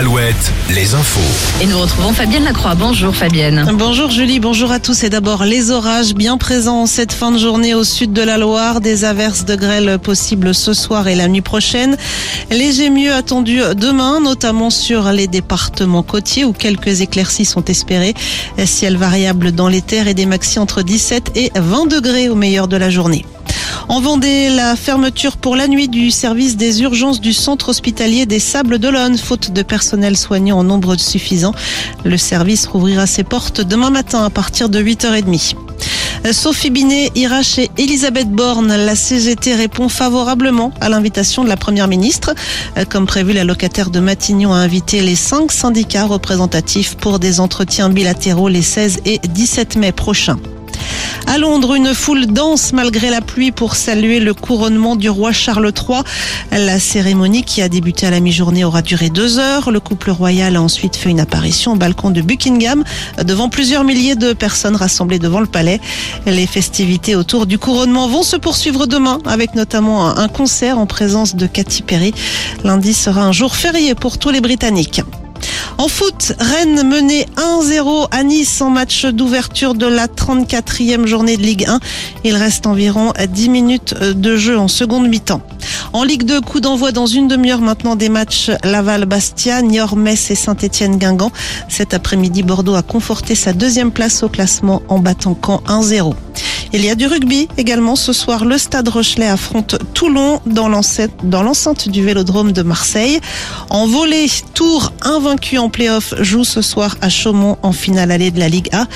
Alouette, les infos. Et nous retrouvons Fabienne Lacroix. Bonjour Fabienne. Bonjour Julie, bonjour à tous. Et d'abord, les orages bien présents cette fin de journée au sud de la Loire. Des averses de grêle possibles ce soir et la nuit prochaine. Léger mieux attendu demain, notamment sur les départements côtiers où quelques éclaircies sont espérées. Ciel variable dans les terres et des maxi entre 17 et 20 degrés au meilleur de la journée. En Vendée, la fermeture pour la nuit du service des urgences du centre hospitalier des Sables d'Olonne, faute de personnel soignant en nombre suffisant. Le service rouvrira ses portes demain matin à partir de 8h30. Sophie Binet ira chez Elisabeth Borne. La CGT répond favorablement à l'invitation de la Première ministre. Comme prévu, la locataire de Matignon a invité les cinq syndicats représentatifs pour des entretiens bilatéraux les 16 et 17 mai prochains. À Londres, une foule danse malgré la pluie pour saluer le couronnement du roi Charles III. La cérémonie qui a débuté à la mi-journée aura duré deux heures. Le couple royal a ensuite fait une apparition au balcon de Buckingham devant plusieurs milliers de personnes rassemblées devant le palais. Les festivités autour du couronnement vont se poursuivre demain avec notamment un concert en présence de Katy Perry. Lundi sera un jour férié pour tous les Britanniques. En foot, Rennes menait 1-0 à Nice en match d'ouverture de la 34e journée de Ligue 1. Il reste environ 10 minutes de jeu en seconde mi-temps. En Ligue 2, coup d'envoi dans une demi-heure maintenant des matchs Laval-Bastia, Niort-Metz et Saint-Étienne-Guingamp. Cet après-midi, Bordeaux a conforté sa deuxième place au classement en battant Caen 1-0. Il y a du rugby également. Ce soir, le Stade Rochelet affronte Toulon dans l'enceinte du Vélodrome de Marseille. En volée, Tours, invaincu en play-off, joue ce soir à Chaumont en finale allée de la Ligue A.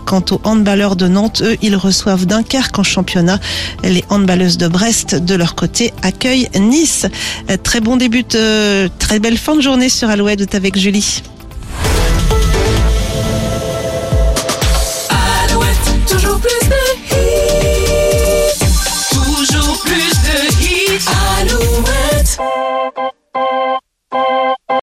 Quant aux handballeurs de Nantes, eux, ils reçoivent Dunkerque en championnat. Les handballeuses de Brest, de leur côté, accueillent Nice. Très bon début, très belle fin de journée sur Alouette avec Julie.